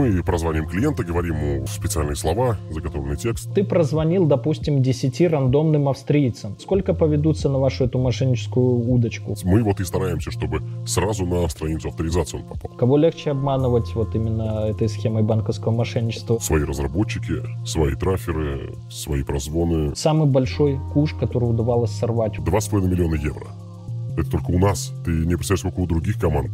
Мы прозвоним клиента, говорим ему специальные слова, заготовленный текст. Ты прозвонил, допустим, 10 рандомным австрийцам. Сколько поведутся на вашу эту мошенническую удочку? Мы вот и стараемся, чтобы сразу на страницу авторизации он попал. Кого легче обманывать вот именно этой схемой банковского мошенничества? Свои разработчики, свои траферы, свои прозвоны. Самый большой куш, который удавалось сорвать. 2,5 миллиона евро. Это только у нас. Ты не представляешь, сколько у других команд.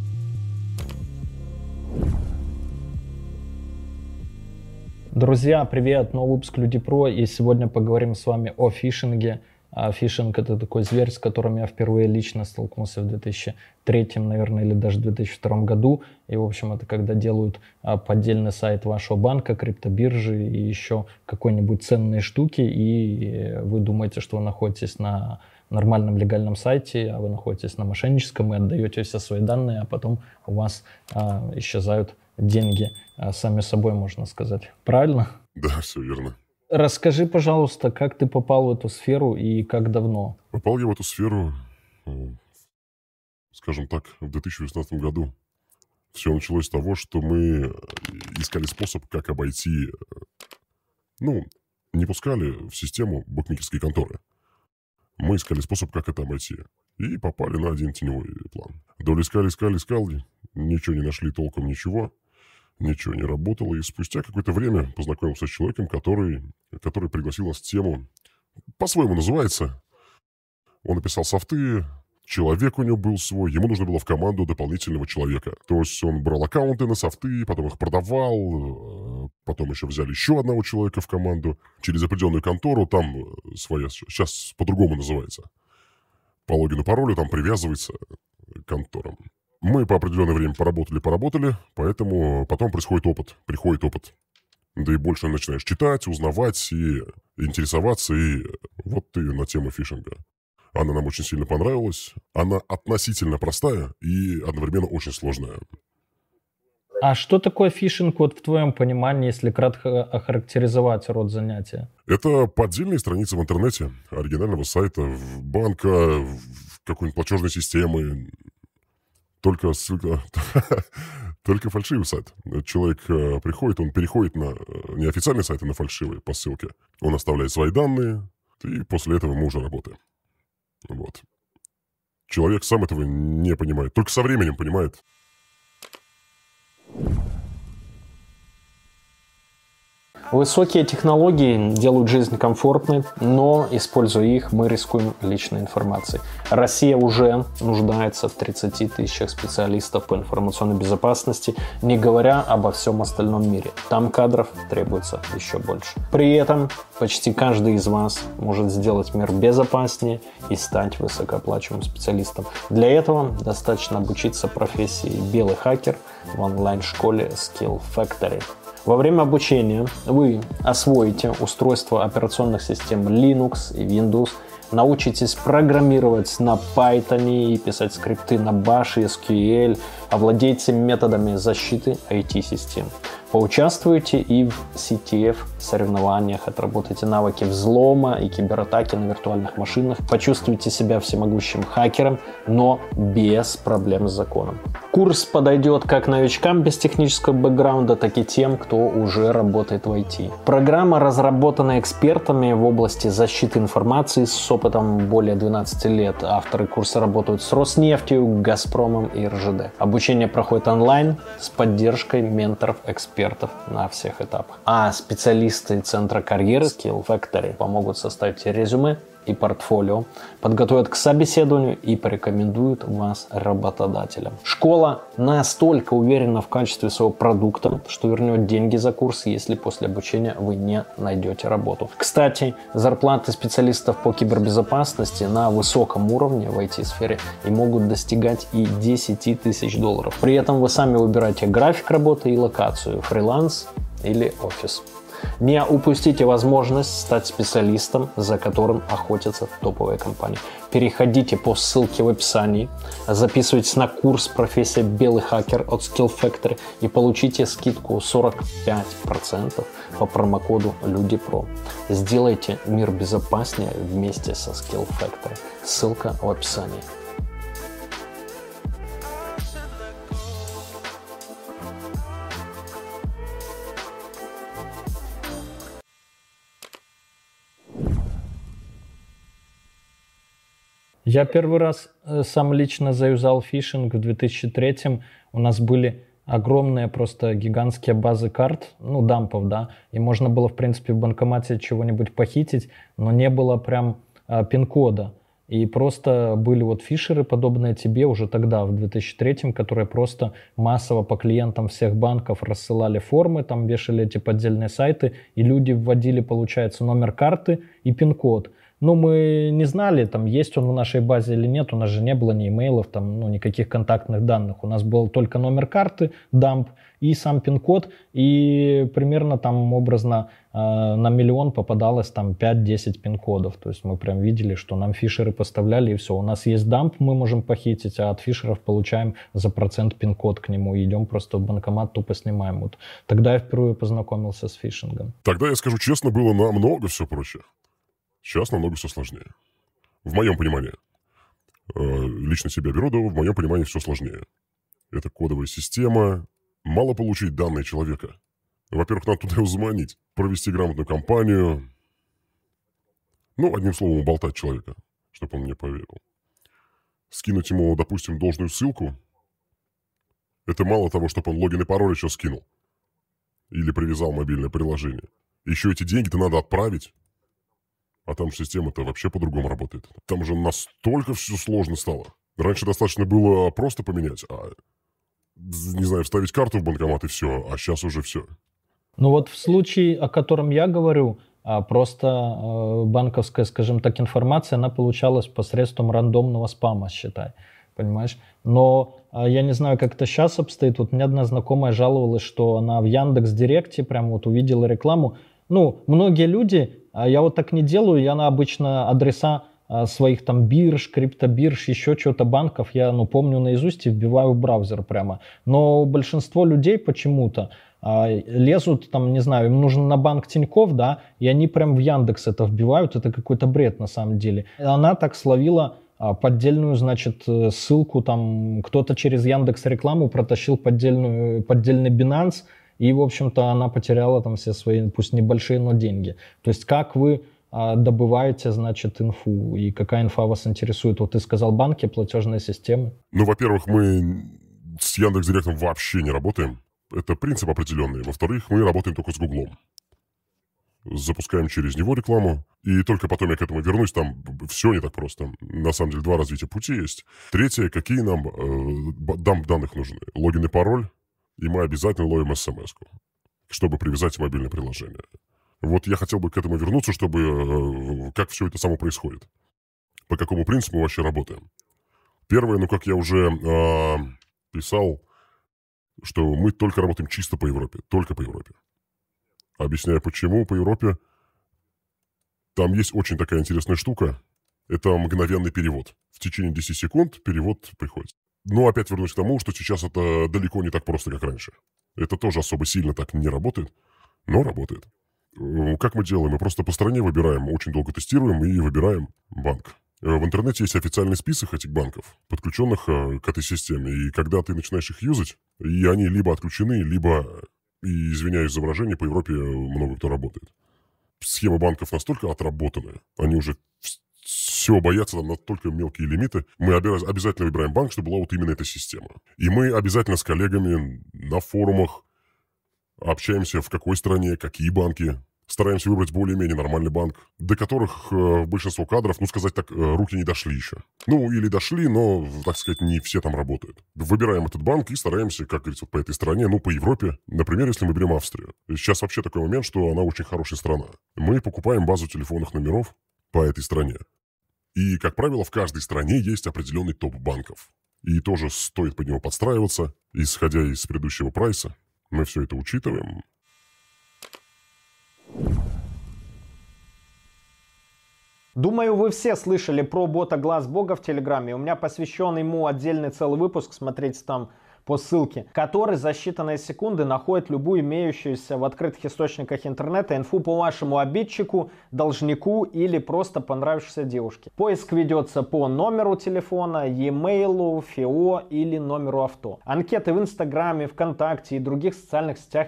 Друзья, привет! Новый выпуск Люди Про. И сегодня поговорим с вами о фишинге. А фишинг — это такой зверь, с которым я впервые лично столкнулся в 2003, наверное, или даже 2002 году. И, в общем, это когда делают а, поддельный сайт вашего банка, криптобиржи и еще какой-нибудь ценные штуки, и вы думаете, что вы находитесь на нормальном легальном сайте, а вы находитесь на мошенническом и отдаете все свои данные, а потом у вас а, исчезают деньги сами собой, можно сказать. Правильно? Да, все верно. Расскажи, пожалуйста, как ты попал в эту сферу и как давно? Попал я в эту сферу, э, скажем так, в 2018 году. Все началось с того, что мы искали способ, как обойти, э, ну, не пускали в систему букмекерские конторы. Мы искали способ, как это обойти. И попали на один теневой план. Доли искали, искали, искали, ничего не нашли толком, ничего ничего не работало. И спустя какое-то время познакомился с человеком, который, который пригласил нас в тему, по-своему называется. Он написал софты, человек у него был свой, ему нужно было в команду дополнительного человека. То есть он брал аккаунты на софты, потом их продавал, э, потом еще взяли еще одного человека в команду через определенную контору, там э, своя, сейчас по-другому называется. По логину паролю там привязывается к конторам. Мы по определенное время поработали-поработали, поэтому потом происходит опыт, приходит опыт. Да и больше начинаешь читать, узнавать и интересоваться, и вот ты на тему фишинга. Она нам очень сильно понравилась. Она относительно простая и одновременно очень сложная. А что такое фишинг вот в твоем понимании, если кратко охарактеризовать род занятия? Это поддельные страницы в интернете, оригинального сайта, банка, какой-нибудь платежной системы, только ссылка, только фальшивый сайт. Человек э, приходит, он переходит на э, неофициальный сайт, а на фальшивый по ссылке. Он оставляет свои данные, и после этого мы уже работаем. Вот. Человек сам этого не понимает. Только со временем понимает. Высокие технологии делают жизнь комфортной, но, используя их, мы рискуем личной информацией. Россия уже нуждается в 30 тысячах специалистов по информационной безопасности, не говоря обо всем остальном мире. Там кадров требуется еще больше. При этом почти каждый из вас может сделать мир безопаснее и стать высокооплачиваемым специалистом. Для этого достаточно обучиться профессии белый хакер в онлайн-школе Skill Factory. Во время обучения вы освоите устройство операционных систем Linux и Windows, научитесь программировать на Python и писать скрипты на Bash и SQL, овладеете методами защиты IT-систем. Поучаствуйте и в CTF соревнованиях, отработайте навыки взлома и кибератаки на виртуальных машинах, почувствуйте себя всемогущим хакером, но без проблем с законом. Курс подойдет как новичкам без технического бэкграунда, так и тем, кто уже работает в IT. Программа разработана экспертами в области защиты информации с опытом более 12 лет. Авторы курса работают с Роснефтью, Газпромом и РЖД. Обучение проходит онлайн с поддержкой менторов-экспертов экспертов на всех этапах. А специалисты Центра карьеры Skill Factory помогут составить резюме и портфолио, подготовят к собеседованию и порекомендуют вас работодателям. Школа настолько уверена в качестве своего продукта, что вернет деньги за курс, если после обучения вы не найдете работу. Кстати, зарплаты специалистов по кибербезопасности на высоком уровне в IT-сфере и могут достигать и 10 тысяч долларов. При этом вы сами выбираете график работы и локацию, фриланс или офис. Не упустите возможность стать специалистом, за которым охотятся топовые компании. Переходите по ссылке в описании, записывайтесь на курс «Профессия белый хакер» от Skill Factory и получите скидку 45% по промокоду LUDIPRO. Сделайте мир безопаснее вместе со Skill Factory. Ссылка в описании. Я первый раз э, сам лично заюзал фишинг в 2003 У нас были огромные просто гигантские базы карт, ну, дампов, да, и можно было, в принципе, в банкомате чего-нибудь похитить, но не было прям а, пин-кода. И просто были вот фишеры, подобные тебе уже тогда, в 2003, которые просто массово по клиентам всех банков рассылали формы, там вешали эти поддельные сайты, и люди вводили, получается, номер карты и пин-код. Ну, мы не знали, там, есть он в нашей базе или нет, у нас же не было ни имейлов, там, ну, никаких контактных данных. У нас был только номер карты, дамп и сам пин-код, и примерно там образно э, на миллион попадалось там 5-10 пин-кодов. То есть мы прям видели, что нам фишеры поставляли, и все. У нас есть дамп, мы можем похитить, а от фишеров получаем за процент пин-код к нему, идем просто в банкомат, тупо снимаем. Вот тогда я впервые познакомился с фишингом. Тогда, я скажу честно, было намного все проще. Сейчас намного все сложнее. В моем понимании. Э, лично себя беру, да, в моем понимании все сложнее. Это кодовая система. Мало получить данные человека. Во-первых, надо туда его заманить, провести грамотную кампанию. Ну, одним словом, уболтать человека, чтобы он мне поверил. Скинуть ему, допустим, должную ссылку. Это мало того, чтобы он логин и пароль еще скинул. Или привязал мобильное приложение. Еще эти деньги-то надо отправить. А там система-то вообще по-другому работает. Там же настолько все сложно стало. Раньше достаточно было просто поменять, а не знаю, вставить карту в банкомат и все, а сейчас уже все. Ну вот в случае, о котором я говорю, а просто э, банковская, скажем так, информация, она получалась посредством рандомного спама, считай, понимаешь? Но э, я не знаю, как это сейчас обстоит. Вот мне одна знакомая жаловалась, что она в Яндекс Директе прям вот увидела рекламу. Ну, многие люди а я вот так не делаю, я на обычно адреса а, своих там бирж, криптобирж, еще что-то банков, я ну, помню наизусть и вбиваю в браузер прямо. Но большинство людей почему-то а, лезут, там, не знаю, им нужно на банк Тиньков, да, и они прям в Яндекс это вбивают, это какой-то бред на самом деле. Она так словила поддельную, значит, э, ссылку, там, кто-то через Яндекс рекламу протащил поддельную, поддельный Binance, и, в общем-то, она потеряла там все свои, пусть небольшие, но деньги. То есть как вы а, добываете, значит, инфу, и какая инфа вас интересует? Вот ты сказал банки, платежные системы. Ну, во-первых, мы с Яндекс.Директом вообще не работаем. Это принцип определенный. Во-вторых, мы работаем только с Гуглом. Запускаем через него рекламу, и только потом я к этому вернусь, там все не так просто. На самом деле, два развития пути есть. Третье, какие нам э, данных нужны? Логин и пароль, и мы обязательно ловим смс чтобы привязать мобильное приложение. Вот я хотел бы к этому вернуться, чтобы э, как все это само происходит. По какому принципу мы вообще работаем. Первое, ну, как я уже э, писал, что мы только работаем чисто по Европе, только по Европе. Объясняю, почему по Европе. Там есть очень такая интересная штука. Это мгновенный перевод. В течение 10 секунд перевод приходит. Но опять вернусь к тому, что сейчас это далеко не так просто, как раньше. Это тоже особо сильно так не работает, но работает. Как мы делаем? Мы просто по стране выбираем, очень долго тестируем и выбираем банк. Э, в интернете есть официальный список этих банков, подключенных э, к этой системе. И когда ты начинаешь их юзать, и они либо отключены, либо, и, извиняюсь за выражение, по Европе много кто работает. Схемы банков настолько отработаны, они уже всего бояться там настолько мелкие лимиты, мы обязательно выбираем банк, чтобы была вот именно эта система. И мы обязательно с коллегами на форумах общаемся, в какой стране, какие банки, стараемся выбрать более-менее нормальный банк, до которых э, большинство кадров, ну, сказать так, э, руки не дошли еще. Ну, или дошли, но, так сказать, не все там работают. Выбираем этот банк и стараемся, как говорится, по этой стране, ну, по Европе. Например, если мы берем Австрию. Сейчас вообще такой момент, что она очень хорошая страна. Мы покупаем базу телефонных номеров по этой стране. И, как правило, в каждой стране есть определенный топ банков. И тоже стоит под него подстраиваться, исходя из предыдущего прайса. Мы все это учитываем. Думаю, вы все слышали про бота Глаз Бога в Телеграме. У меня посвящен ему отдельный целый выпуск. Смотрите там по ссылке, который за считанные секунды находит любую имеющуюся в открытых источниках интернета инфу по вашему обидчику, должнику или просто понравившейся девушке. Поиск ведется по номеру телефона, e-mail, ФИО или номеру авто. Анкеты в Инстаграме, ВКонтакте и других социальных сетях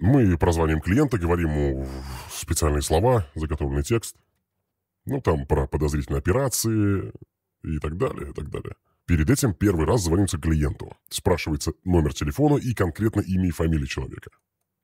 Мы прозваниваем клиента, говорим ему специальные слова, заготовленный текст. Ну, там про подозрительные операции и так далее, и так далее. Перед этим первый раз звонится клиенту. Спрашивается номер телефона и конкретно имя и фамилия человека.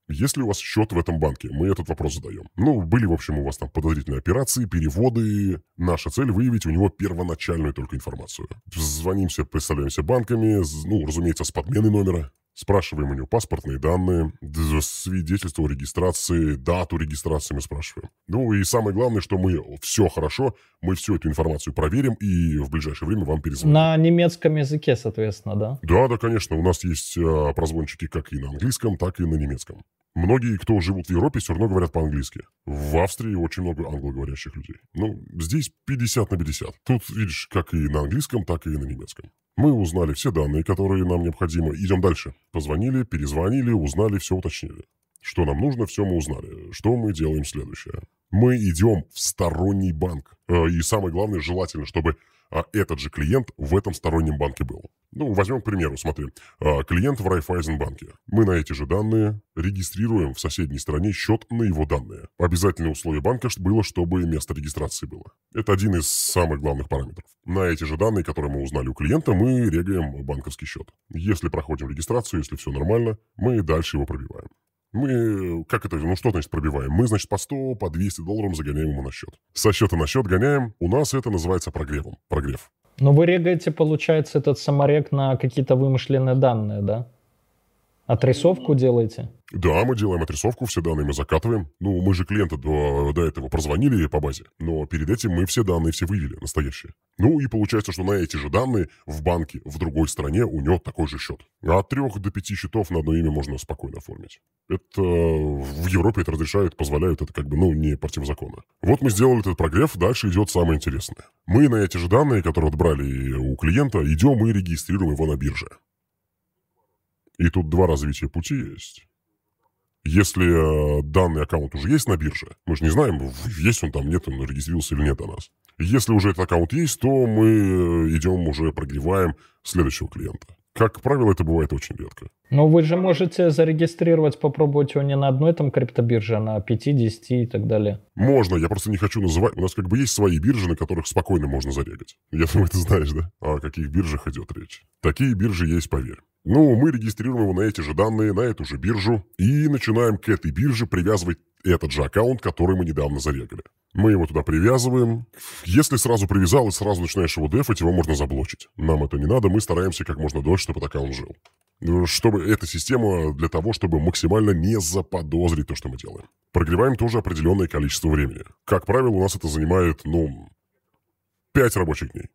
Есть ли у вас счет в этом банке? Мы этот вопрос задаем. Ну, были, в общем, у вас там подозрительные операции, переводы. Наша цель выявить у него первоначальную только информацию. Звонимся, представляемся банками, ну, разумеется, с подменой номера. Спрашиваем у него паспортные данные, свидетельство о регистрации, дату регистрации мы спрашиваем. Ну и самое главное, что мы все хорошо, мы всю эту информацию проверим и в ближайшее время вам перезвоним. На немецком языке, соответственно, да? Да, да, конечно. У нас есть э, прозвончики как и на английском, так и на немецком. Многие, кто живут в Европе, все равно говорят по-английски. В Австрии очень много англоговорящих людей. Ну, здесь 50 на 50. Тут, видишь, как и на английском, так и на немецком. Мы узнали все данные, которые нам необходимы. Идем дальше. Позвонили, перезвонили, узнали, все уточнили. Что нам нужно, все мы узнали. Что мы делаем следующее? Мы идем в сторонний банк. Э, и самое главное, желательно, чтобы а этот же клиент в этом стороннем банке был. Ну, возьмем, к примеру, смотри, а, клиент в Райфайзенбанке. Мы на эти же данные регистрируем в соседней стране счет на его данные. Обязательное условие банка было, чтобы место регистрации было. Это один из самых главных параметров. На эти же данные, которые мы узнали у клиента, мы регаем банковский счет. Если проходим регистрацию, если все нормально, мы дальше его пробиваем. Мы, как это, ну что значит пробиваем? Мы, значит, по 100, по 200 долларов загоняем ему на счет. Со счета на счет гоняем. У нас это называется прогревом. Прогрев. Но вы регаете, получается, этот саморек на какие-то вымышленные данные, да? Отрисовку делаете? Да, мы делаем отрисовку, все данные мы закатываем. Ну, мы же клиента до, до этого прозвонили по базе, но перед этим мы все данные все вывели, настоящие. Ну и получается, что на эти же данные в банке в другой стране у него такой же счет. От трех до пяти счетов на одно имя можно спокойно оформить. Это в Европе это разрешают, позволяют, это как бы, ну, не противозаконно. Вот мы сделали этот прогрев, дальше идет самое интересное. Мы на эти же данные, которые отбрали у клиента, идем и регистрируем его на бирже. И тут два развития пути есть. Если э, данный аккаунт уже есть на бирже, мы же не знаем, есть он там, нет, он регистрировался или нет у нас. Если уже этот аккаунт есть, то мы э, идем уже прогреваем следующего клиента. Как правило, это бывает очень редко. Но вы же можете зарегистрировать, попробовать его не на одной там криптобирже, а на 5, 10 и так далее. Можно, я просто не хочу называть. У нас как бы есть свои биржи, на которых спокойно можно зарегать. Я думаю, ты знаешь, да? О каких биржах идет речь. Такие биржи есть, поверь. Ну, мы регистрируем его на эти же данные, на эту же биржу, и начинаем к этой бирже привязывать этот же аккаунт, который мы недавно зарегали. Мы его туда привязываем. Если сразу привязал и сразу начинаешь его дефать, его можно заблочить. Нам это не надо, мы стараемся как можно дольше, чтобы этот аккаунт жил. Чтобы эта система для того, чтобы максимально не заподозрить то, что мы делаем. Прогреваем тоже определенное количество времени. Как правило, у нас это занимает, ну, 5 рабочих дней,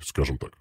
скажем так.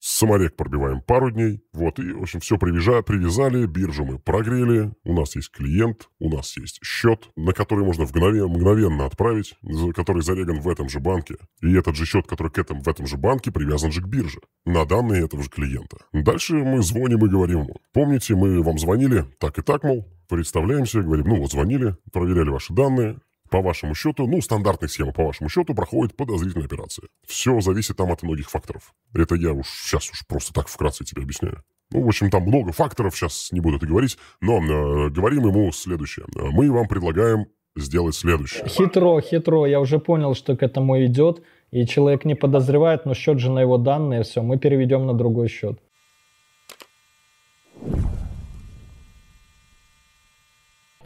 Саморек пробиваем пару дней. Вот, и, в общем, все привяжа, привязали, биржу мы прогрели. У нас есть клиент, у нас есть счет, на который можно мгновенно, мгновенно отправить, который зареган в этом же банке. И этот же счет, который к этому, в этом же банке, привязан же к бирже. На данные этого же клиента. Дальше мы звоним и говорим ему. Помните, мы вам звонили, так и так, мол, представляемся, говорим, ну вот звонили, проверяли ваши данные, по вашему счету, ну, стандартная схема по вашему счету проходит подозрительная операция. Все зависит там от многих факторов. Это я уж сейчас уж просто так вкратце тебе объясняю. Ну, в общем, там много факторов, сейчас не буду это говорить, но э, говорим ему следующее. Мы вам предлагаем сделать следующее. Хитро, хитро. Я уже понял, что к этому идет, и человек не подозревает, но счет же на его данные, все, мы переведем на другой счет.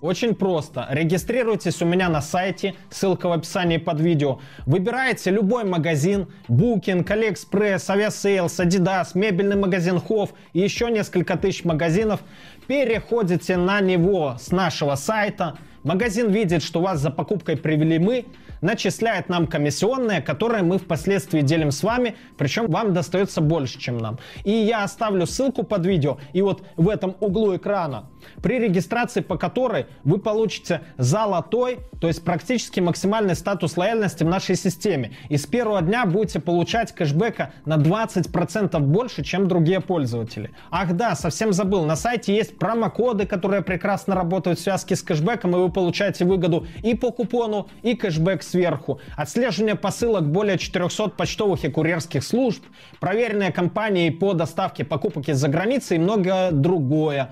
Очень просто. Регистрируйтесь у меня на сайте, ссылка в описании под видео. Выбираете любой магазин, Booking, AliExpress, Aviasales, Adidas, мебельный магазин Hof и еще несколько тысяч магазинов. Переходите на него с нашего сайта. Магазин видит, что вас за покупкой привели мы, начисляет нам комиссионные, которые мы впоследствии делим с вами, причем вам достается больше, чем нам. И я оставлю ссылку под видео, и вот в этом углу экрана, при регистрации по которой вы получите золотой, то есть практически максимальный статус лояльности в нашей системе. И с первого дня будете получать кэшбэка на 20% больше, чем другие пользователи. Ах да, совсем забыл, на сайте есть промокоды, которые прекрасно работают в связке с кэшбэком, и вы получаете выгоду и по купону, и кэшбэк сверху, отслеживание посылок более 400 почтовых и курьерских служб, проверенные компании по доставке покупок из-за границы и многое другое.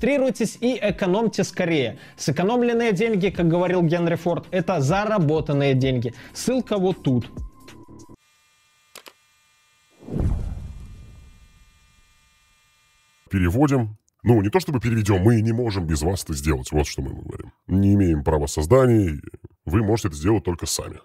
Регистрируйтесь и экономьте скорее. Сэкономленные деньги, как говорил Генри Форд, это заработанные деньги. Ссылка вот тут. Переводим ну, не то чтобы переведем, мы не можем без вас это сделать. Вот что мы говорим. Не имеем права создания, вы можете это сделать только сами.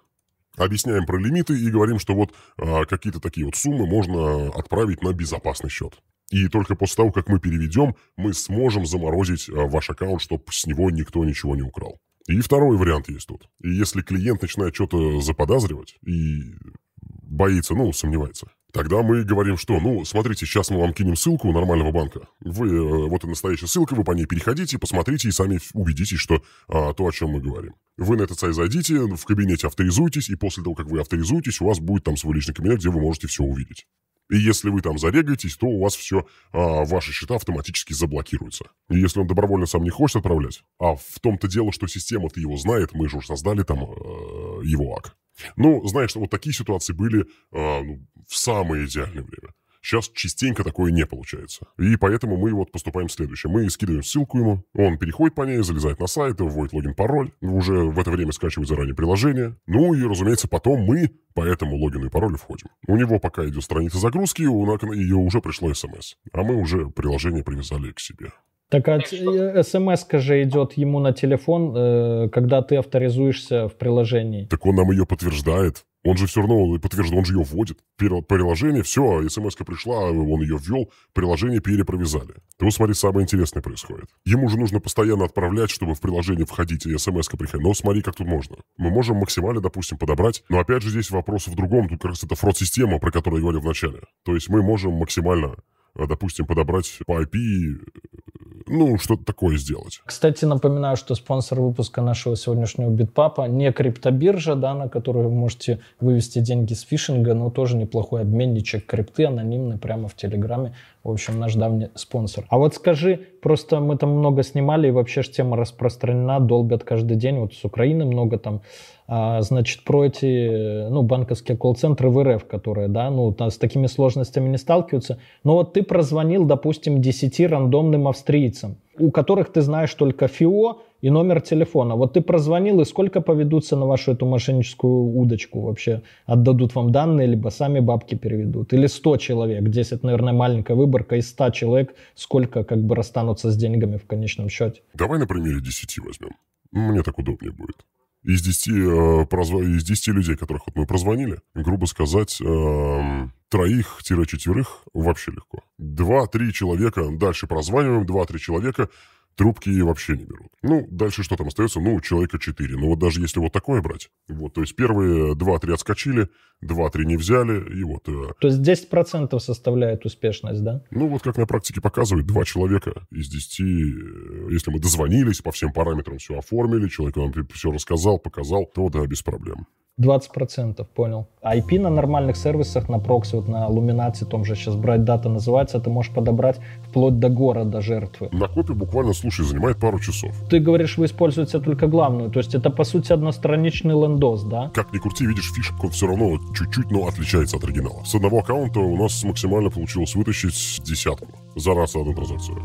Объясняем про лимиты и говорим, что вот а, какие-то такие вот суммы можно отправить на безопасный счет. И только после того, как мы переведем, мы сможем заморозить а, ваш аккаунт, чтобы с него никто ничего не украл. И второй вариант есть тут. И если клиент начинает что-то заподозривать и боится, ну, сомневается, Тогда мы говорим, что, ну, смотрите, сейчас мы вам кинем ссылку нормального банка. Вы, э, вот и настоящая ссылка, вы по ней переходите, посмотрите и сами убедитесь, что а, то, о чем мы говорим. Вы на этот сайт зайдите, в кабинете авторизуйтесь, и после того, как вы авторизуетесь, у вас будет там свой личный кабинет, где вы можете все увидеть. И если вы там зарегаетесь, то у вас все, а, ваши счета автоматически заблокируются. И если он добровольно сам не хочет отправлять, а в том-то дело, что система-то его знает, мы же уже создали там э, его ак. Ну, знаешь, вот такие ситуации были э, ну, в самое идеальное время. Сейчас частенько такое не получается. И поэтому мы вот поступаем следующее. Мы скидываем ссылку ему, он переходит по ней, залезает на сайт, вводит логин, пароль, уже в это время скачивает заранее приложение. Ну и, разумеется, потом мы по этому логину и паролю входим. У него пока идет страница загрузки, у ее уже пришло смс. А мы уже приложение привязали к себе. Так а смс же идет ему на телефон, э, когда ты авторизуешься в приложении. Так он нам ее подтверждает. Он же все равно подтверждает, он же ее вводит. Приложение, все, смс пришла, он ее ввел, приложение перепровязали. Ты вот смотри, самое интересное происходит. Ему же нужно постоянно отправлять, чтобы в приложение входить, и смс приходит. Но смотри, как тут можно. Мы можем максимально, допустим, подобрать. Но опять же здесь вопрос в другом. Тут как раз это фрод-система, про которую я говорил в начале. То есть мы можем максимально э, допустим, подобрать по IP ну, что-то такое сделать. Кстати, напоминаю, что спонсор выпуска нашего сегодняшнего битпапа не криптобиржа, да, на которую вы можете вывести деньги с фишинга, но тоже неплохой обменничек крипты, анонимный, прямо в Телеграме. В общем, наш давний спонсор. А вот скажи, просто мы там много снимали, и вообще же тема распространена, долбят каждый день, вот с Украины много там а, значит, про эти, ну, банковские колл-центры в РФ, которые, да, ну, там, с такими сложностями не сталкиваются. Но вот ты прозвонил, допустим, 10 рандомным австрийцам, у которых ты знаешь только ФИО и номер телефона. Вот ты прозвонил, и сколько поведутся на вашу эту мошенническую удочку вообще? Отдадут вам данные, либо сами бабки переведут? Или 100 человек? 10, наверное, маленькая выборка. Из 100 человек сколько как бы расстанутся с деньгами в конечном счете? Давай на примере 10 возьмем. Мне так удобнее будет из 10, э, прозв... из 10 людей, которых вот мы прозвонили, грубо сказать, э, троих-четверых вообще легко. Два-три человека, дальше прозваниваем, два-три человека, трубки вообще не берут. Ну, дальше что там остается? Ну, человека 4. Ну, вот даже если вот такое брать, вот, то есть первые 2-3 отскочили, 2-3 не взяли, и вот... Э, то есть 10% составляет успешность, да? Ну, вот как на практике показывает, два человека из 10, э, если мы дозвонились, по всем параметрам все оформили, человек нам все рассказал, показал, то да, без проблем. 20%, понял. IP на нормальных сервисах, на прокси, вот на Luminati, том же сейчас брать дата называется, ты можешь подобрать вплоть до города жертвы. На копе буквально, слушай, занимает пару часов. Ты говоришь, вы используете только главную, то есть это, по сути, одностраничный лендос, да? Как ни крути, видишь, фишек он все равно чуть-чуть, но отличается от оригинала. С одного аккаунта у нас максимально получилось вытащить десятку за раз одну транзакцию.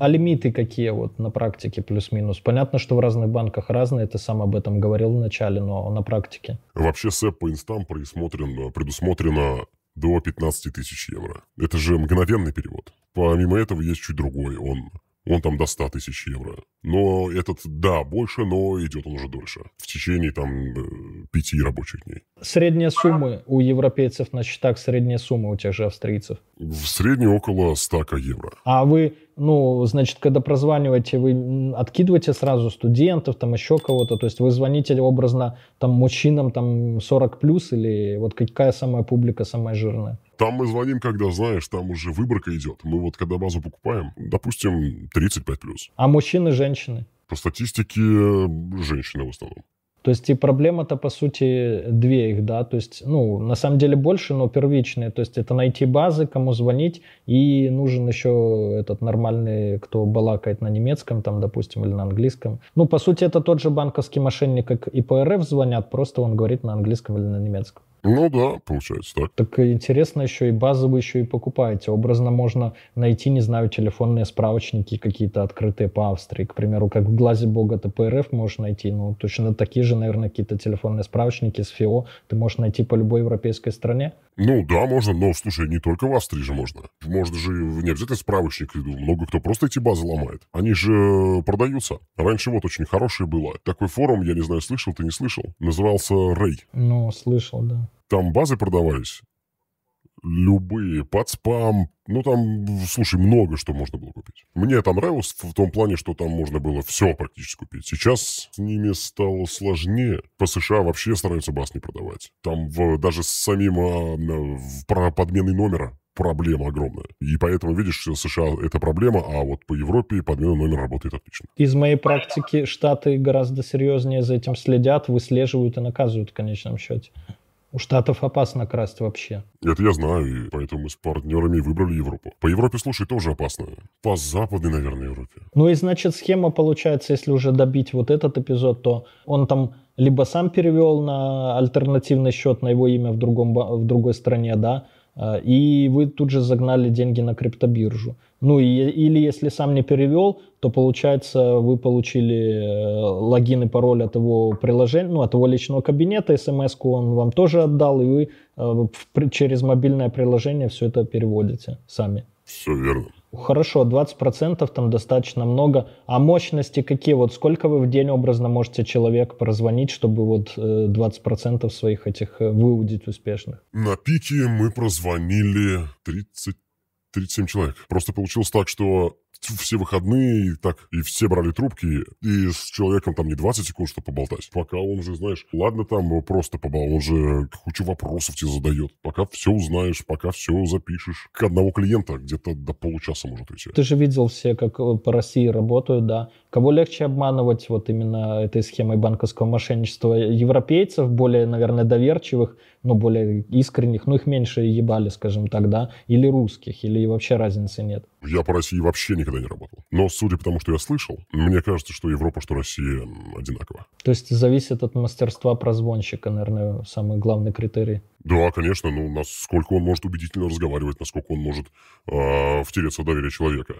А лимиты какие вот на практике плюс-минус? Понятно, что в разных банках разные, ты сам об этом говорил в начале, но на практике. Вообще СЭП по инстам предусмотрено, предусмотрено до 15 тысяч евро. Это же мгновенный перевод. Помимо этого есть чуть другой. Он он там до 100 тысяч евро. Но этот, да, больше, но идет он уже дольше. В течение там э, пяти рабочих дней. Средние суммы у европейцев на счетах, средние суммы у тех же австрийцев? В среднем около 100 евро. А вы, ну, значит, когда прозваниваете, вы откидываете сразу студентов, там еще кого-то? То есть вы звоните образно там мужчинам там 40 плюс или вот какая самая публика самая жирная? Там мы звоним, когда, знаешь, там уже выборка идет. Мы вот когда базу покупаем, допустим, 35+. А мужчины, женщины? По статистике, женщины в основном. То есть и проблема-то, по сути, две их, да, то есть, ну, на самом деле больше, но первичные, то есть это найти базы, кому звонить, и нужен еще этот нормальный, кто балакает на немецком, там, допустим, или на английском. Ну, по сути, это тот же банковский мошенник, как и по РФ звонят, просто он говорит на английском или на немецком. Ну да, получается так. Так интересно еще и базы вы еще и покупаете. Образно можно найти, не знаю, телефонные справочники какие-то открытые по Австрии. К примеру, как в глазе бога ТПРФ можешь найти. Ну, точно такие же, наверное, какие-то телефонные справочники с ФИО ты можешь найти по любой европейской стране. Ну да, можно, но слушай, не только в Австрии же можно. Можно же не обязательно справочник, много кто просто эти базы ломает. Они же продаются. Раньше вот очень хорошее было. Такой форум, я не знаю, слышал ты, не слышал, назывался Рэй. Ну, слышал, да. Там базы продавались. Любые, под спам. Ну, там, слушай, много что можно было купить. Мне это нравилось в том плане, что там можно было все практически купить. Сейчас с ними стало сложнее. По США вообще стараются баз не продавать. Там в, даже с самим а, в, про подменой номера проблема огромная. И поэтому, видишь, США это проблема, а вот по Европе подмена номера работает отлично. Из моей практики Штаты гораздо серьезнее за этим следят, выслеживают и наказывают в конечном счете. У Штатов опасно красть вообще. Это я знаю, и поэтому мы с партнерами выбрали Европу. По Европе, слушай, тоже опасно. По западной, наверное, Европе. Ну и значит, схема получается, если уже добить вот этот эпизод, то он там либо сам перевел на альтернативный счет на его имя в, другом, в другой стране, да, и вы тут же загнали деньги на криптобиржу. Ну и, или если сам не перевел, то получается вы получили э, логин и пароль от его приложения, ну от его личного кабинета, смс он вам тоже отдал, и вы э, через мобильное приложение все это переводите сами. Все верно. Хорошо, 20% там достаточно много. А мощности какие? Вот сколько вы в день образно можете человек прозвонить, чтобы вот 20% э, своих этих э, выудить успешных? На пике мы прозвонили 30 37 человек. Просто получилось так, что все выходные, и так, и все брали трубки, и с человеком там не 20 секунд, чтобы поболтать. Пока он же, знаешь, ладно там просто побал, он же кучу вопросов тебе задает. Пока все узнаешь, пока все запишешь. К одного клиента где-то до получаса может уйти. Ты же видел все, как э, по России работают, да. Кого легче обманывать вот именно этой схемой банковского мошенничества? Европейцев, более, наверное, доверчивых, ну, более искренних, ну, их меньше ебали, скажем так, да, или русских, или вообще разницы нет? Я по России вообще никогда не работал. Но, судя по тому, что я слышал, мне кажется, что Европа, что Россия одинаково. То есть зависит от мастерства прозвонщика, наверное, самый главный критерий. Да, конечно, ну, насколько он может убедительно разговаривать, насколько он может э, втереться в доверие человека.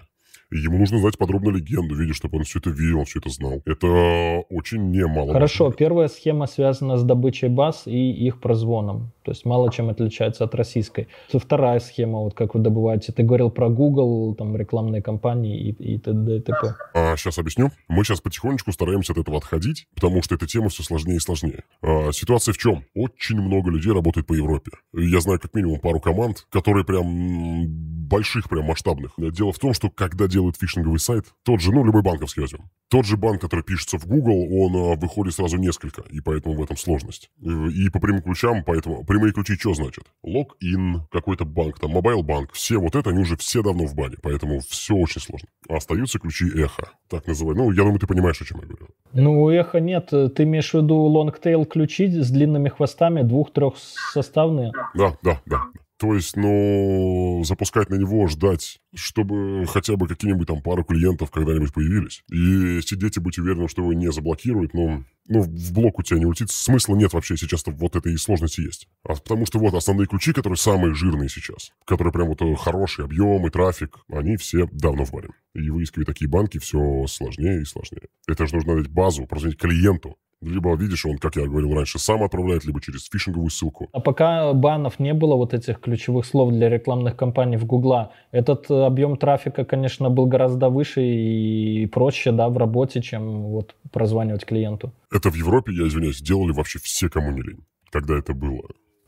Ему нужно знать подробную легенду, видеть, чтобы он все это видел, все это знал. Это очень немало. Хорошо, первая схема связана с добычей баз и их прозвоном. То есть мало чем отличается от российской. Вторая схема, вот как вы добываете. Ты говорил про Google, там рекламные кампании и, и т.д. и т.п. А, сейчас объясню. Мы сейчас потихонечку стараемся от этого отходить, потому что эта тема все сложнее и сложнее. А, ситуация в чем? Очень много людей работает по Европе. Я знаю как минимум пару команд, которые прям больших прям масштабных. Дело в том, что когда делают фишинговый сайт, тот же, ну, любой банковский возьмем, тот же банк, который пишется в Google, он а, выходит сразу несколько, и поэтому в этом сложность. И, по прямым ключам, поэтому прямые ключи что значит? Логин, какой-то банк, там, mobile bank, все вот это, они уже все давно в бане, поэтому все очень сложно. Остаются ключи эхо, так называемые. Ну, я думаю, ты понимаешь, о чем я говорю. Ну, эхо нет. Ты имеешь в виду long-tail ключи с длинными хвостами, двух-трех составные? Да, да, да. То есть, ну, запускать на него, ждать, чтобы хотя бы какие-нибудь там пару клиентов когда-нибудь появились. И сидеть и быть уверенным, что его не заблокируют, ну, ну, в блок у тебя не улетит. Смысла нет вообще сейчас вот этой сложности есть. А потому что вот основные ключи, которые самые жирные сейчас, которые прям вот э, хороший объем и трафик, они все давно в баре. И выискивать такие банки все сложнее и сложнее. Это же нужно дать базу, позвонить клиенту, либо, видишь, он, как я говорил раньше, сам отправляет, либо через фишинговую ссылку. А пока банов не было, вот этих ключевых слов для рекламных кампаний в Гугла, этот объем трафика, конечно, был гораздо выше и проще, да, в работе, чем вот прозванивать клиенту. Это в Европе, я извиняюсь, делали вообще все, кому не лень, когда это было.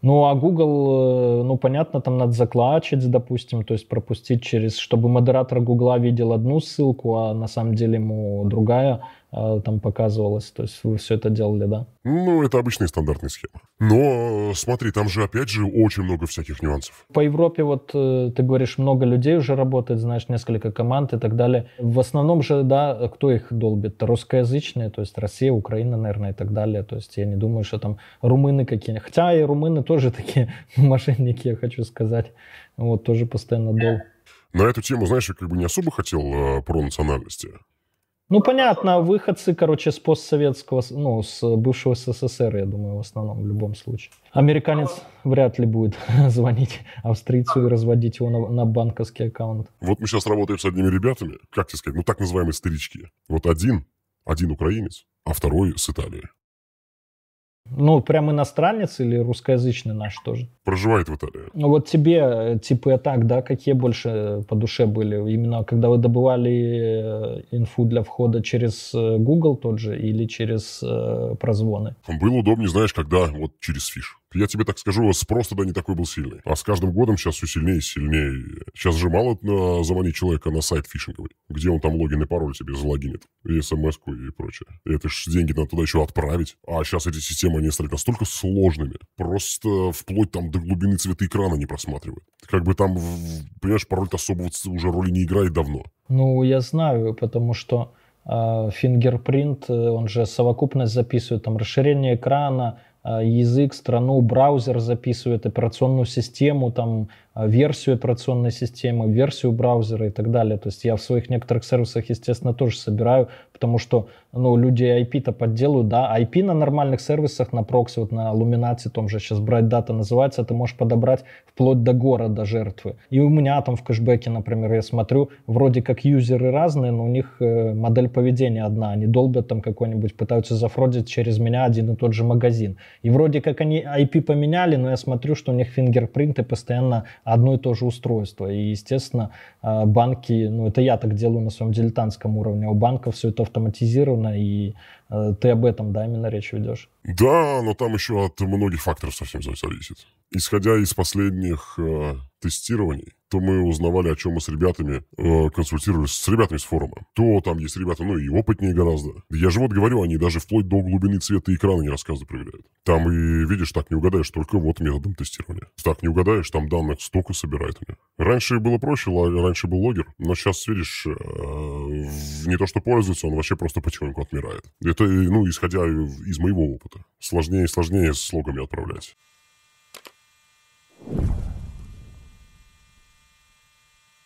Ну, а Google, э, ну, понятно, там надо заклачить, допустим, то есть пропустить через, чтобы модератор Гугла видел одну ссылку, а на самом деле ему другая там показывалось. То есть вы все это делали, да? Ну, это обычная стандартная схема. Но смотри, там же опять же очень много всяких нюансов. По Европе вот э, ты говоришь, много людей уже работает, знаешь, несколько команд и так далее. В основном же, да, кто их долбит? Русскоязычные, то есть Россия, Украина, наверное, и так далее. То есть я не думаю, что там румыны какие-нибудь. Хотя и румыны тоже такие мошенники, я хочу сказать. Вот, тоже постоянно дол. На эту тему, знаешь, я как бы не особо хотел э, про национальности. Ну, понятно, выходцы, короче, с постсоветского, ну, с бывшего СССР, я думаю, в основном, в любом случае. Американец вряд ли будет звонить австрийцу и разводить его на, на банковский аккаунт. Вот мы сейчас работаем с одними ребятами, как тебе сказать, ну, так называемые старички. Вот один, один украинец, а второй с Италии. Ну, прям иностранец или русскоязычный наш тоже? Проживает в Италии. Ну, вот тебе э, типы так, да, какие больше по душе были? Именно когда вы добывали э, инфу для входа через э, Google тот же или через э, прозвоны? Было удобнее, знаешь, когда вот через фиш. Я тебе так скажу, спрос тогда не такой был сильный. А с каждым годом сейчас все сильнее и сильнее. Сейчас же мало на заманить человека на сайт фишинговый, где он там логин и пароль себе залогинит, и смс и прочее. И это ж деньги надо туда еще отправить. А сейчас эти системы, они стали настолько сложными. Просто вплоть там до глубины цвета экрана не просматривают. Как бы там, понимаешь, пароль-то особо уже роли не играет давно. Ну, я знаю, потому что фингерпринт, он же совокупность записывает, там расширение экрана, а, язык, страну, браузер записывает, операционную систему, там, версию операционной системы, версию браузера и так далее. То есть я в своих некоторых сервисах, естественно, тоже собираю, потому что ну, люди IP-то подделают, да, IP на нормальных сервисах, на прокси, вот на Luminati, том же сейчас брать дата называется, ты можешь подобрать вплоть до города жертвы. И у меня там в кэшбэке, например, я смотрю, вроде как юзеры разные, но у них э, модель поведения одна, они долбят там какой-нибудь, пытаются зафродить через меня один и тот же магазин. И вроде как они IP поменяли, но я смотрю, что у них фингерпринты постоянно одно и то же устройство. И, естественно, а, банки, ну это я так делаю на своем дилетантском уровне, а у банков все это автоматизировано, и а, ты об этом, да, именно речь ведешь? Да, но там еще от многих факторов совсем зависит. Исходя из последних э, тестирований, то мы узнавали, о чем мы с ребятами э, консультировались, с ребятами с форума. То там есть ребята, ну и опытнее гораздо. Я же вот говорю, они даже вплоть до глубины цвета экрана не рассказы проверяют. Там и, видишь, так не угадаешь, только вот методом тестирования. Так не угадаешь, там данных столько собирает они. Раньше было проще, раньше был логер, но сейчас, видишь, э, не то что пользуется, он вообще просто потихоньку отмирает. Это, ну, исходя из моего опыта. Сложнее и сложнее с логами отправлять.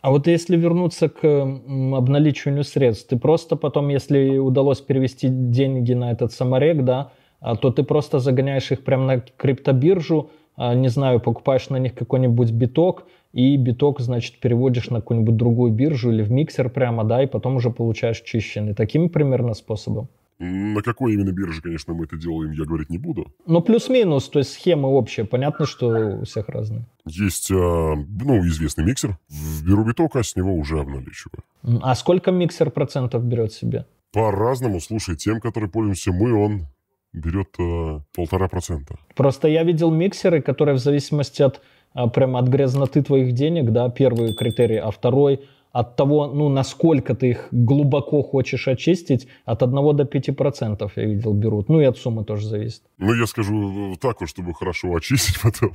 А вот если вернуться к обналичиванию средств, ты просто потом, если удалось перевести деньги на этот саморек, да, а, то ты просто загоняешь их прямо на криптобиржу, а, не знаю, покупаешь на них какой-нибудь биток, и биток, значит, переводишь на какую-нибудь другую биржу или в миксер прямо, да, и потом уже получаешь чищенный. Таким примерно способом. На какой именно бирже, конечно, мы это делаем, я говорить не буду. Ну, плюс-минус, то есть схема общая. Понятно, что у всех разные. Есть, а, ну, известный миксер. Беру биток, а с него уже обналичиваю. А сколько миксер процентов берет себе? По-разному. Слушай, тем, который пользуемся мы, он берет а, полтора процента. Просто я видел миксеры, которые в зависимости от а, прямо от грязноты твоих денег, да, первый критерий, а второй от того, ну, насколько ты их глубоко хочешь очистить, от 1 до 5% я видел берут. Ну, и от суммы тоже зависит. Ну, я скажу так вот, чтобы хорошо очистить потом.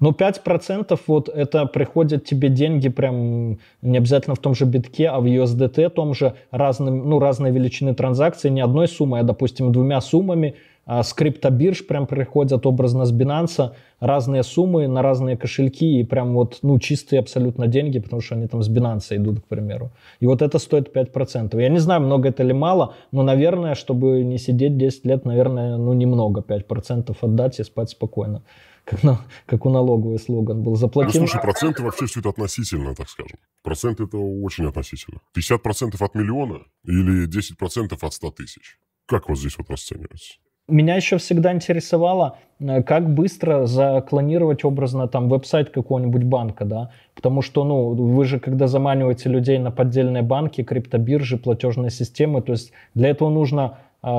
Ну, 5% вот это приходят тебе деньги прям не обязательно в том же битке, а в USDT том же разным, ну, разной величины транзакции, не одной суммой, а, допустим, двумя суммами – с криптобирж прям приходят образно с Binance разные суммы на разные кошельки и прям вот, ну, чистые абсолютно деньги, потому что они там с Binance идут, к примеру. И вот это стоит 5%. Я не знаю, много это или мало, но, наверное, чтобы не сидеть 10 лет, наверное, ну, немного 5% отдать и спать спокойно. Как, на, как у налоговый слоган был. Заплатил... Ну, слушай, проценты вообще все это относительно, так скажем. Проценты это очень относительно. 50% от миллиона или 10% от 100 тысяч. Как вот здесь вот расценивается? Меня еще всегда интересовало, э, как быстро заклонировать образно там веб-сайт какого-нибудь банка, да, потому что, ну, вы же когда заманиваете людей на поддельные банки, криптобиржи, платежные системы, то есть для этого нужно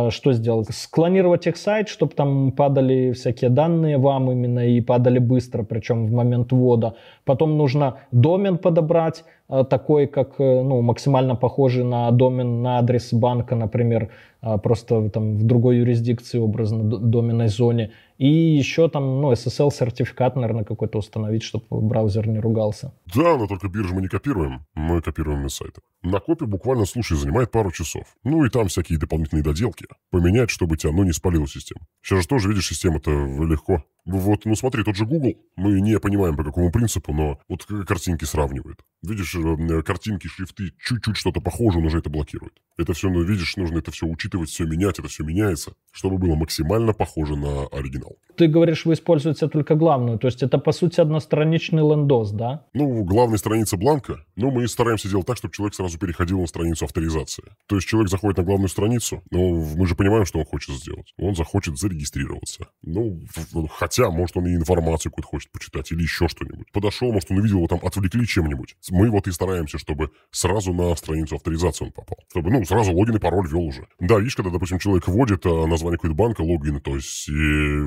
что сделать? Склонировать их сайт, чтобы там падали всякие данные вам именно и падали быстро, причем в момент ввода. Потом нужно домен подобрать, а, такой, как э, ну, максимально похожий на домен, на адрес банка, например, а, просто там в другой юрисдикции, образно, доменной зоне. И еще там, ну, SSL-сертификат, наверное, какой-то установить, чтобы браузер не ругался. Да, но только биржу мы не копируем, мы копируем из сайта. На копе буквально, слушай, занимает пару часов. Ну и там всякие дополнительные доделки. Поменять, чтобы тебя, ну, не спалила система. Сейчас же тоже, видишь, система-то легко. Вот, ну смотри, тот же Google, мы не понимаем по какому принципу, но вот картинки сравнивает. Видишь, э, картинки, шрифты, чуть-чуть что-то похоже, он уже это блокирует. Это все, ну, видишь, нужно это все учитывать, все менять, это все меняется, чтобы было максимально похоже на оригинал. Ты говоришь, вы используете только главную, то есть это, по сути, одностраничный лендос, да? Ну, главная страница бланка, но мы стараемся делать так, чтобы человек сразу переходил на страницу авторизации. То есть человек заходит на главную страницу, но мы же понимаем, что он хочет сделать. Он захочет зарегистрироваться. Ну, хотя, может, он и информацию какую-то хочет почитать или еще что-нибудь. Подошел, может, он увидел его там, отвлекли чем-нибудь. Мы вот и стараемся, чтобы сразу на страницу авторизации он попал. Чтобы, ну, сразу логин и пароль ввел уже. Да, видишь, когда, допустим, человек вводит а, название какой-то банка, логин, то есть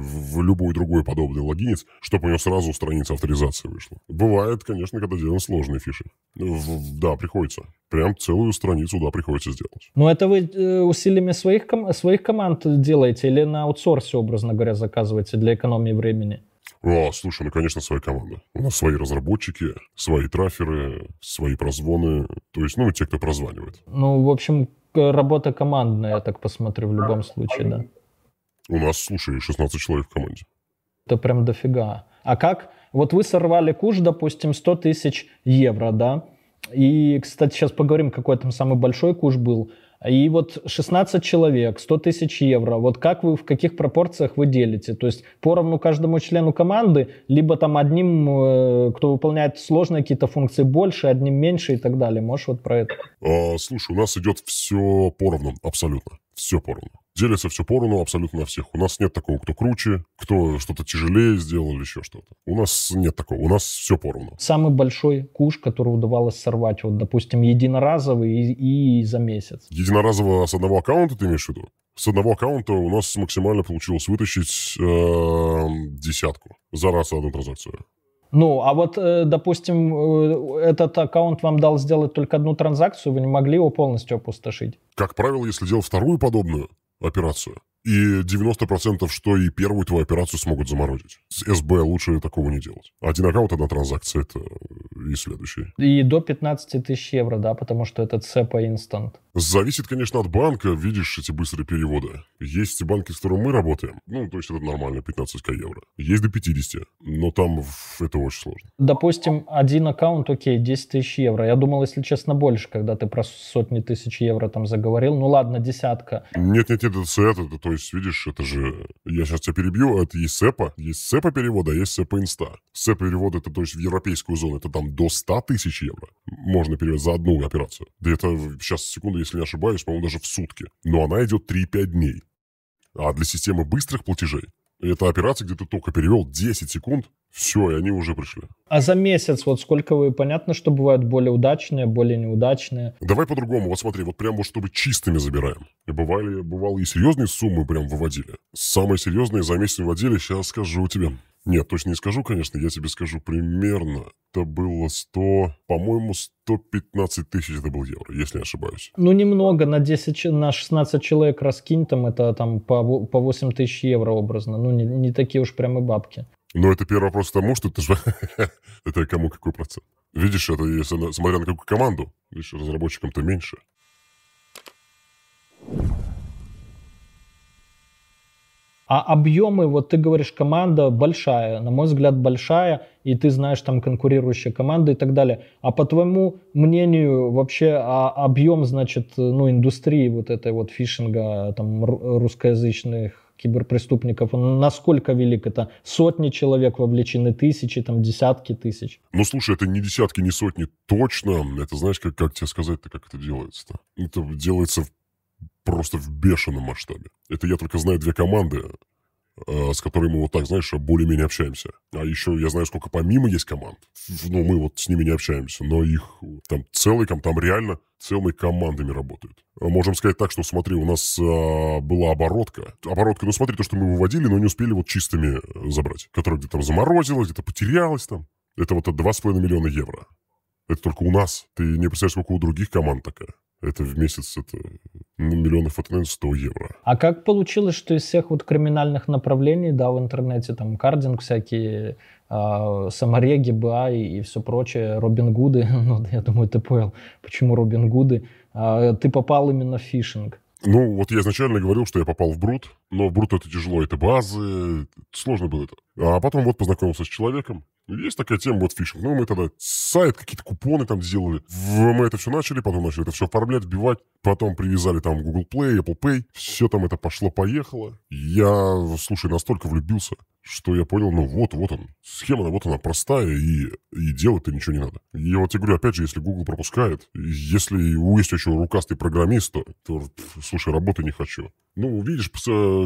в любой другой подобный логинец, чтобы у него сразу страница авторизации вышла. Бывает, конечно, когда делаем сложные фиши. Да, приходится. Прям целую страницу, да, приходится сделать. Но это вы э, усилиями своих, ком- своих команд делаете или на аутсорсе, образно говоря, заказываете для экономии времени? О, слушай, ну, конечно, своя команда. У нас свои разработчики, свои траферы, свои прозвоны. То есть, ну, те, кто прозванивает. Ну, в общем, работа командная, я так посмотрю, в любом случае, да. У нас, слушай, 16 человек в команде. Это прям дофига. А как? Вот вы сорвали куш, допустим, 100 тысяч евро, да? И, кстати, сейчас поговорим, какой там самый большой куш был. И вот 16 человек, 100 тысяч евро, вот как вы, в каких пропорциях вы делите? То есть поровну каждому члену команды, либо там одним, э, кто выполняет сложные какие-то функции больше, одним меньше и так далее. Можешь вот про это? А, слушай, у нас идет все поровну, абсолютно. Все поровну делится все поровну абсолютно на всех. У нас нет такого, кто круче, кто что-то тяжелее сделал или еще что-то. У нас нет такого. У нас все поровну. Самый большой куш, который удавалось сорвать, вот, допустим, единоразовый и, и за месяц. Единоразово с одного аккаунта ты имеешь в виду? С одного аккаунта у нас максимально получилось вытащить э, десятку за раз одну транзакцию. Ну, а вот, э, допустим, э, этот аккаунт вам дал сделать только одну транзакцию, вы не могли его полностью опустошить? Как правило, если делать вторую подобную, операцию. И 90% что и первую твою операцию смогут заморозить. С СБ лучше такого не делать. Один аккаунт, одна транзакция, это и следующий. И до 15 тысяч евро, да, потому что это ЦЕПа инстант. Зависит, конечно, от банка, видишь эти быстрые переводы. Есть банки, с которыми мы работаем, ну, то есть это нормально, 15к евро. Есть до 50, но там это очень сложно. Допустим, один аккаунт, окей, 10 тысяч евро. Я думал, если честно, больше, когда ты про сотни тысяч евро там заговорил. Ну ладно, десятка. Нет-нет-нет, это это, то есть, видишь, это же... Я сейчас тебя перебью, это есть СЭПа, есть СЭПа перевода, а есть СЭПа инста. СЭПа перевода, это, то есть, в европейскую зону, это там до 100 тысяч евро можно перевести за одну операцию. Да это сейчас, секунду, если не ошибаюсь, по-моему, даже в сутки. Но она идет 3-5 дней. А для системы быстрых платежей это операция, где ты только перевел 10 секунд, все, и они уже пришли. А за месяц вот сколько вы, понятно, что бывают более удачные, более неудачные? Давай по-другому, вот смотри, вот прям вот чтобы чистыми забираем. И бывали, бывало и серьезные суммы прям выводили. Самые серьезные за месяц выводили, сейчас скажу тебе. Нет, точно не скажу, конечно, я тебе скажу примерно. Это было 100, по-моему, 115 тысяч это был евро, если не ошибаюсь. Ну, немного, на 10, на 16 человек раскинь, там это там по, по 8 тысяч евро образно. Ну, не, не такие уж прям и бабки. Но это первый вопрос к тому, что ты же... это кому какой процент? Видишь, это если, смотря на какую команду, видишь, разработчикам-то меньше. А объемы, вот ты говоришь, команда большая, на мой взгляд, большая, и ты знаешь там конкурирующие команды и так далее. А по твоему мнению, вообще а объем, значит, ну, индустрии вот этой вот фишинга, там, русскоязычных киберпреступников, насколько велик? Это сотни человек вовлечены, тысячи, там, десятки тысяч? Ну, слушай, это не десятки, не сотни, точно. Это, знаешь, как, как тебе сказать-то, как это делается-то? Это делается просто в бешеном масштабе. Это я только знаю две команды, с которыми мы вот так, знаешь, более-менее общаемся. А еще я знаю, сколько помимо есть команд. Ну, мы вот с ними не общаемся, но их там целый, там реально целыми командами работают. Можем сказать так, что смотри, у нас а, была оборотка. Оборотка, ну смотри, то, что мы выводили, но не успели вот чистыми э, забрать. Которая где-то там заморозилась, где-то потерялась там. Это вот 2,5 миллиона евро. Это только у нас. Ты не представляешь, сколько у других команд такая. Это в месяц, это ну, миллионов, это, наверное, 100 евро. А как получилось, что из всех вот криминальных направлений, да, в интернете, там, кардинг всякие, э, самореги, БА и, и все прочее, Робин Гуды, ну, я думаю, ты понял, почему Робин Гуды, э, ты попал именно в фишинг? Ну, вот я изначально говорил, что я попал в Брут, но в Брут это тяжело, это базы, сложно было это. А потом вот познакомился с человеком, есть такая тема, вот фишинг. Ну, мы тогда сайт, какие-то купоны там сделали. Мы это все начали, потом начали это все оформлять, вбивать. Потом привязали там Google Play, Apple Pay. Все там это пошло-поехало. Я, слушай, настолько влюбился, что я понял, ну вот, вот он. Схема, вот она простая, и, и делать-то ничего не надо. И вот я говорю, опять же, если Google пропускает, если есть еще рукастый программист, то, то слушай, работы не хочу. Ну, видишь,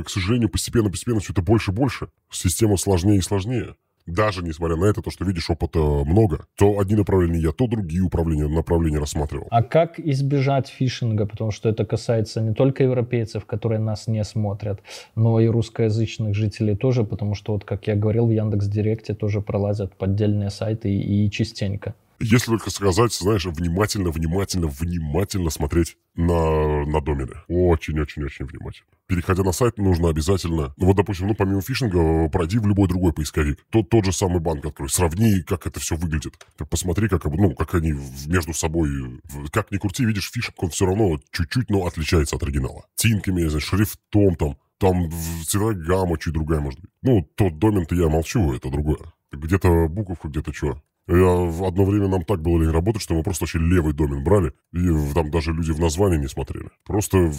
к сожалению, постепенно-постепенно все это больше и больше. Система сложнее и сложнее даже несмотря на это, то, что видишь опыта много, то одни направления я, то другие управления, направления рассматривал. А как избежать фишинга? Потому что это касается не только европейцев, которые нас не смотрят, но и русскоязычных жителей тоже, потому что, вот как я говорил, в Яндекс Директе тоже пролазят поддельные сайты и, и частенько. Если только сказать, знаешь, внимательно, внимательно, внимательно смотреть на, на домены. Очень-очень-очень внимательно. Переходя на сайт, нужно обязательно, ну вот, допустим, ну, помимо фишинга, пройди в любой другой поисковик. Тот, тот же самый банк открой, сравни, как это все выглядит. Посмотри, как, ну, как они между собой, как ни крути, видишь, фишинг, он все равно чуть-чуть, но отличается от оригинала. Тинками, знаешь, шрифтом там, там цветовая гамма чуть другая может быть. Ну, тот домен-то я молчу, это другое. Где-то буковка, где-то что. Я в одно время нам так было лень работать, что мы просто вообще левый домен брали, и там даже люди в название не смотрели. Просто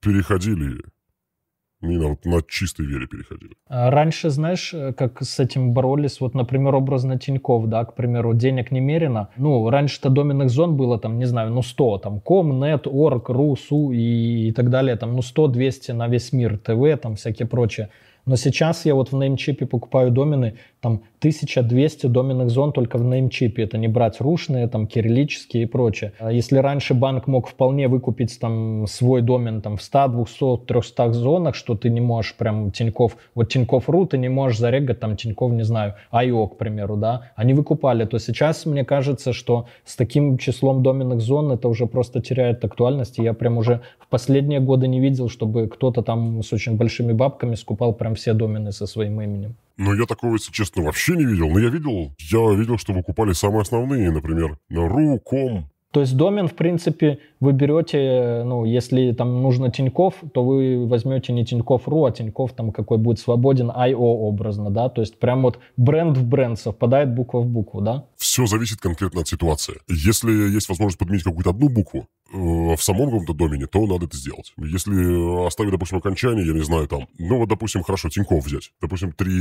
переходили не на, на чистой вере переходили. А раньше, знаешь, э, как с этим боролись, вот, например, образно Тиньков, да, к примеру, денег немерено. Ну, раньше-то доменных зон было, там, не знаю, ну, 100, там, ком, нет, орг, ру, су и, и так далее, там, ну, 100, 200 на весь мир, ТВ, там, всякие прочее. Но сейчас я вот в неймчипе покупаю домены, там 1200 доменных зон только в неймчипе. Это не брать рушные, там кириллические и прочее. А если раньше банк мог вполне выкупить там свой домен там в 100, 200, 300 зонах, что ты не можешь прям Тиньков, вот Тиньков.ру ты не можешь зарегать там Тиньков, не знаю, IO, к примеру, да, они выкупали, то сейчас мне кажется, что с таким числом доменных зон это уже просто теряет актуальность. И я прям уже в последние годы не видел, чтобы кто-то там с очень большими бабками скупал прям все домены со своим именем. Ну, я такого, если честно, вообще не видел. Но я видел, я видел, что выкупали самые основные, например, ru, com, то есть домен, в принципе, вы берете, ну, если там нужно Тиньков, то вы возьмете не Тиньков.ру, а Тиньков там какой будет свободен, IO образно, да, то есть прям вот бренд в бренд совпадает буква в букву, да? Все зависит конкретно от ситуации. Если есть возможность подменить какую-то одну букву, э, в самом каком-то домене, то надо это сделать. Если оставить, допустим, окончание, я не знаю, там, ну вот, допустим, хорошо, Тиньков взять, допустим, три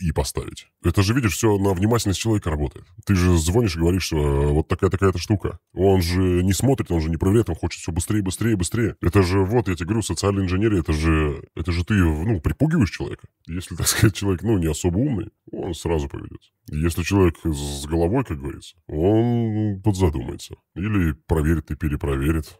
и поставить. Это же, видишь, все на внимательность человека работает. Ты же звонишь и говоришь, что э, вот такая-такая-то штука. Он же не смотрит, он же не проверяет, он хочет все быстрее, быстрее, быстрее. Это же, вот, я тебе говорю, социальная инженерия, это же, это же ты, ну, припугиваешь человека. Если, так сказать, человек, ну, не особо умный, он сразу поведется. Если человек с головой, как говорится, он подзадумается. Или проверит и перепроверит.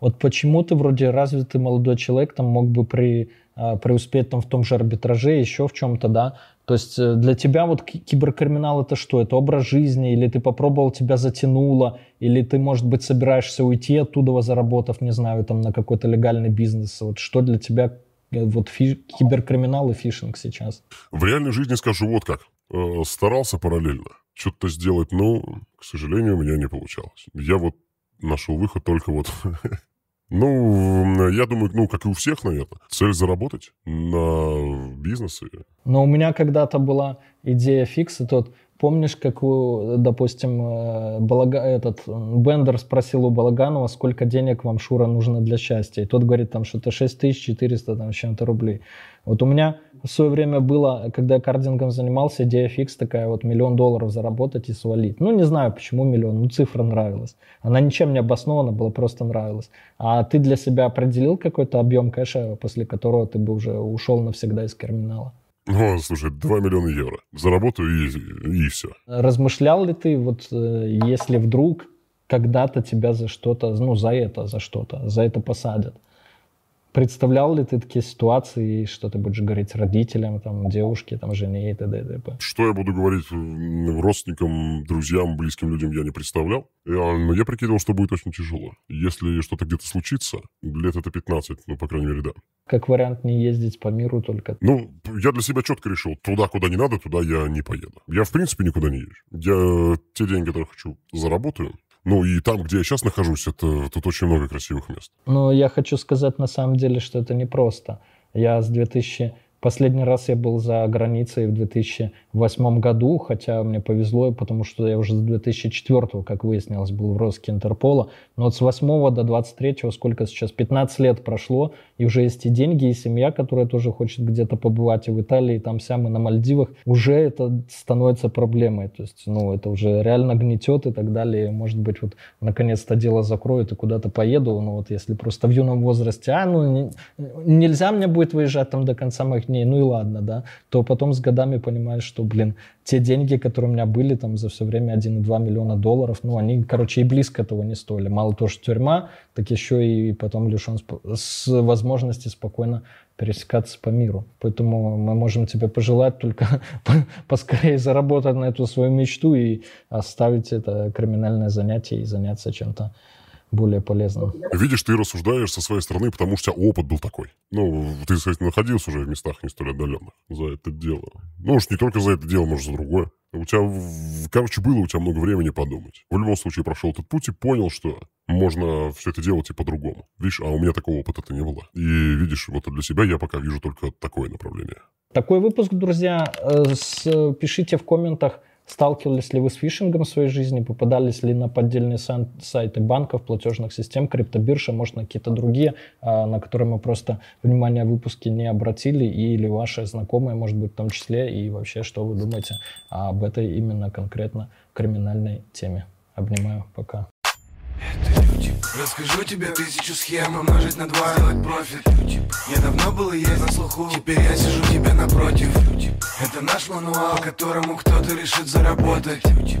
Вот почему ты вроде развитый молодой человек там мог бы при, а, преуспеть там в том же арбитраже, еще в чем-то, да? То есть э, для тебя вот киберкриминал это что? Это образ жизни? Или ты попробовал, тебя затянуло? Или ты, может быть, собираешься уйти оттуда, заработав, не знаю, там на какой-то легальный бизнес? Вот что для тебя э, вот фи- киберкриминал и фишинг сейчас? В реальной жизни скажу вот как. Э, старался параллельно что-то сделать, но, к сожалению, у меня не получалось. Я вот нашел выход только вот Ну, я думаю, ну, как и у всех, наверное, цель заработать на бизнесе. Но у меня когда-то была идея фикса, тот Помнишь, как, у, допустим, э, Балага, этот Бендер спросил у Балаганова, сколько денег вам, Шура, нужно для счастья? И тот говорит, там, что-то 6400 там, чем-то рублей. Вот у меня в свое время было, когда я кардингом занимался, идея фикс такая, вот миллион долларов заработать и свалить. Ну, не знаю, почему миллион, ну, цифра нравилась. Она ничем не обоснована была, просто нравилась. А ты для себя определил какой-то объем кэша, после которого ты бы уже ушел навсегда из терминала? Ну, слушай, 2 миллиона евро. Заработаю и, и все. Размышлял ли ты, вот э, если вдруг когда-то тебя за что-то, ну, за это, за что-то, за это посадят, Представлял ли ты такие ситуации, что ты будешь говорить родителям, там, девушке, там, жене и т.д. и т.п.? Что я буду говорить родственникам, друзьям, близким людям, я не представлял. Но я прикидывал, что будет очень тяжело. Если что-то где-то случится, лет это 15, ну, по крайней мере, да. Как вариант не ездить по миру только? Ну, я для себя четко решил, туда, куда не надо, туда я не поеду. Я, в принципе, никуда не езжу. Я те деньги, которые хочу, заработаю, ну и там, где я сейчас нахожусь, это тут очень много красивых мест. Ну, я хочу сказать на самом деле, что это непросто. Я с 2000 Последний раз я был за границей в 2008 году, хотя мне повезло, потому что я уже с 2004, как выяснилось, был в розыске Интерпола. Но вот с 8 до 23, сколько сейчас, 15 лет прошло, и уже есть и деньги, и семья, которая тоже хочет где-то побывать, и в Италии, и там сям, и на Мальдивах. Уже это становится проблемой. То есть, ну, это уже реально гнетет и так далее. Может быть, вот наконец-то дело закроют и куда-то поеду. Ну, вот если просто в юном возрасте, а, ну, не, нельзя мне будет выезжать там до конца моих дней, ну и ладно, да, то потом с годами понимаешь, что, блин, те деньги, которые у меня были там за все время 1,2 миллиона долларов, ну, они, короче, и близко этого не стоили. Мало того, что тюрьма, так еще и потом лишен с возможности спокойно пересекаться по миру. Поэтому мы можем тебе пожелать только поскорее заработать на эту свою мечту и оставить это криминальное занятие и заняться чем-то более полезным. Видишь, ты рассуждаешь со своей стороны, потому что опыт был такой. Ну, ты, кстати, находился уже в местах не столь отдаленных за это дело. Ну уж не только за это дело, может, за другое. У тебя, короче, было у тебя много времени подумать. В любом случае прошел этот путь и понял, что можно все это делать и по-другому. Видишь, а у меня такого опыта-то не было. И видишь, вот для себя я пока вижу только такое направление. Такой выпуск, друзья. Э, пишите в комментах, Сталкивались ли вы с фишингом в своей жизни? Попадались ли на поддельные сайты банков, платежных систем, криптобиржа, может, на какие-то другие, а, на которые мы просто внимание в выпуске не обратили, или ваши знакомые, может быть, в том числе, и вообще, что вы думаете об этой именно конкретно криминальной теме. Обнимаю, пока. Это люди. Расскажу тебе тысячу схем Умножить на два, сделать профит люди. Я давно был и есть на слуху Теперь я сижу тебе напротив люди. Это наш мануал, которому кто-то решит заработать люди.